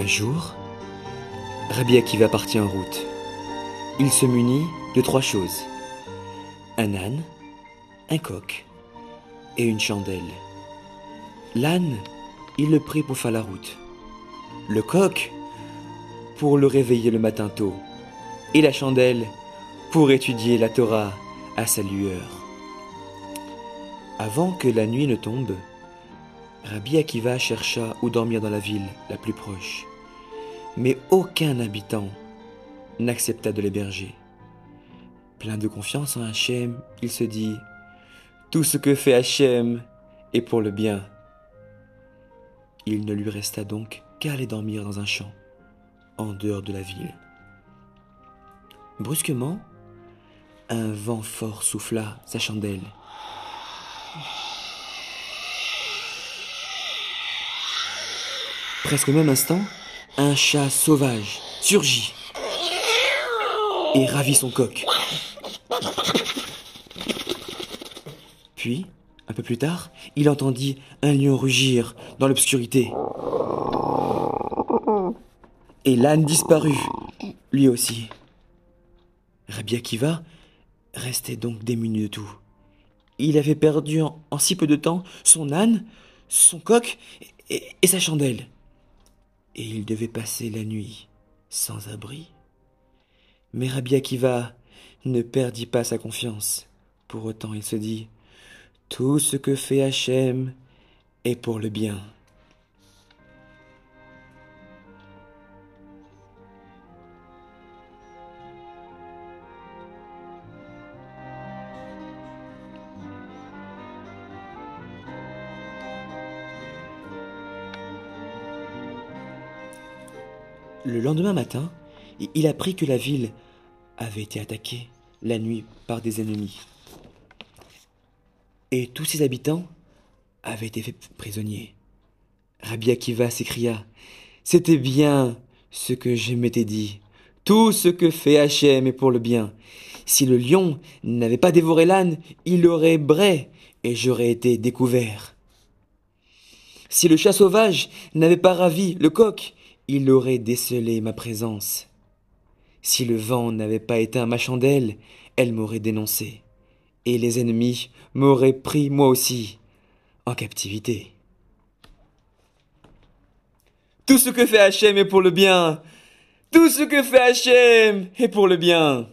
Un jour, Rabbi Akiva partit en route. Il se munit de trois choses. Un âne, un coq et une chandelle. L'âne, il le prit pour faire la route. Le coq, pour le réveiller le matin tôt. Et la chandelle, pour étudier la Torah à sa lueur. Avant que la nuit ne tombe, Rabbi Akiva chercha où dormir dans la ville la plus proche, mais aucun habitant n'accepta de l'héberger. Plein de confiance en Hachem, il se dit Tout ce que fait Hachem est pour le bien. Il ne lui resta donc qu'à aller dormir dans un champ, en dehors de la ville. Brusquement, un vent fort souffla sa chandelle. Presque au même instant, un chat sauvage surgit et ravit son coq. Puis, un peu plus tard, il entendit un lion rugir dans l'obscurité. Et l'âne disparut, lui aussi. Rabbi Akiva restait donc démuni de tout. Il avait perdu en, si peu de temps son âne, son coq et sa chandelle. Et il devait passer la nuit sans abri. Mais Rabbi Akiva ne perdit pas sa confiance. Pour autant, il se dit Tout ce que fait Hachem est pour le bien. Le lendemain matin, il apprit que la ville avait été attaquée la nuit par des ennemis. Et tous ses habitants avaient été faits prisonniers. Rabbi Akiva s'écria C'était bien ce que je m'étais dit. Tout ce que fait Hachem est pour le bien. Si le lion n'avait pas dévoré l'âne, il aurait bray et j'aurais été découvert. Si le chat sauvage n'avait pas ravi le coq, il aurait décelé ma présence. Si le vent n'avait pas éteint ma chandelle, elle m'aurait dénoncé, et les ennemis m'auraient pris moi aussi en captivité. Tout ce que fait Hachem est pour le bien. Tout ce que fait Hachem est pour le bien.